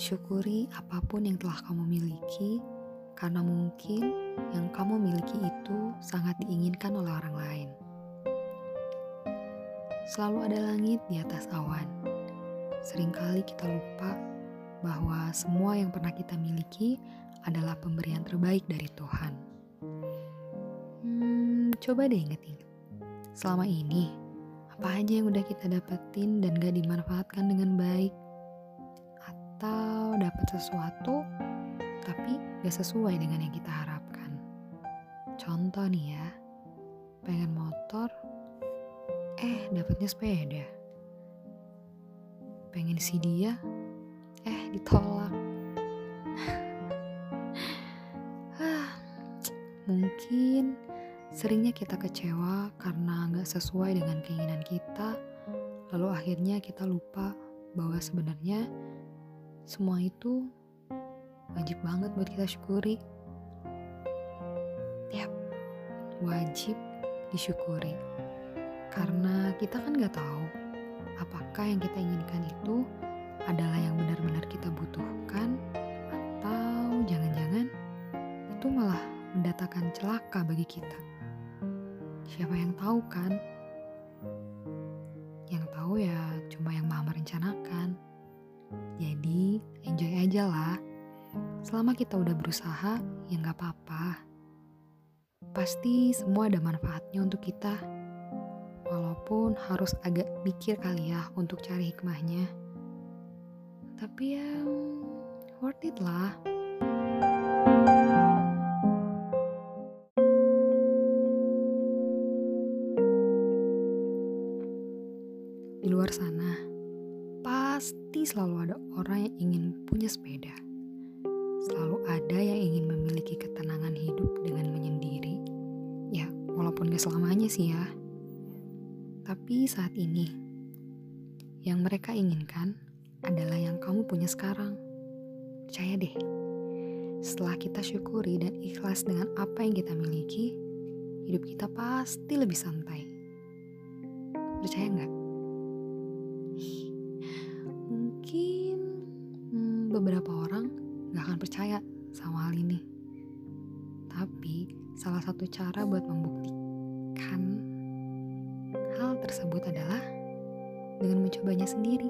Syukuri apa pun yang telah kamu miliki, karena mungkin yang kamu miliki itu sangat diinginkan oleh orang lain. Selalu ada langit di atas awan. Seringkali kita lupa bahwa semua yang pernah kita miliki adalah pemberian terbaik dari Tuhan. Hmm, coba deh inget-inget. Selama ini, apa aja yang udah kita dapetin dan gak dimanfaatkan dengan baik? Atau dapat sesuatu tapi gak sesuai dengan yang kita harapkan. Contoh nih ya, pengen motor, eh dapetnya sepeda. Pengen si dia, eh ditolak. Mungkin seringnya kita kecewa karena gak sesuai dengan keinginan kita, lalu akhirnya kita lupa bahwa sebenarnya semua itu wajib banget buat kita syukuri. Yap, wajib disyukuri. Karena kita kan gak tahu apakah yang kita inginkan itu adalah yang benar-benar kita butuhkan atau jangan-jangan itu malah mendatangkan celaka bagi kita. Siapa yang tahu kan? Yang tahu ya cuma yang maha merencanakan. Jadi enjoy aja lah. Selama kita udah berusaha, ya nggak apa-apa. Pasti semua ada manfaatnya untuk kita. Walaupun harus agak mikir kali ya untuk cari hikmahnya. Tapi ya worth it lah. Di luar sana, pasti selalu ada orang yang ingin punya sepeda. Selalu ada yang ingin memiliki ketenangan hidup dengan menyendiri. Ya, walaupun gak selamanya sih ya. Tapi saat ini, yang mereka inginkan adalah yang kamu punya sekarang. Percaya deh, setelah kita syukuri dan ikhlas dengan apa yang kita miliki, hidup kita pasti lebih santai. Percaya nggak? Beberapa orang gak akan percaya sama hal ini. Tapi salah satu cara buat membuktikan hal tersebut adalah dengan mencobanya sendiri.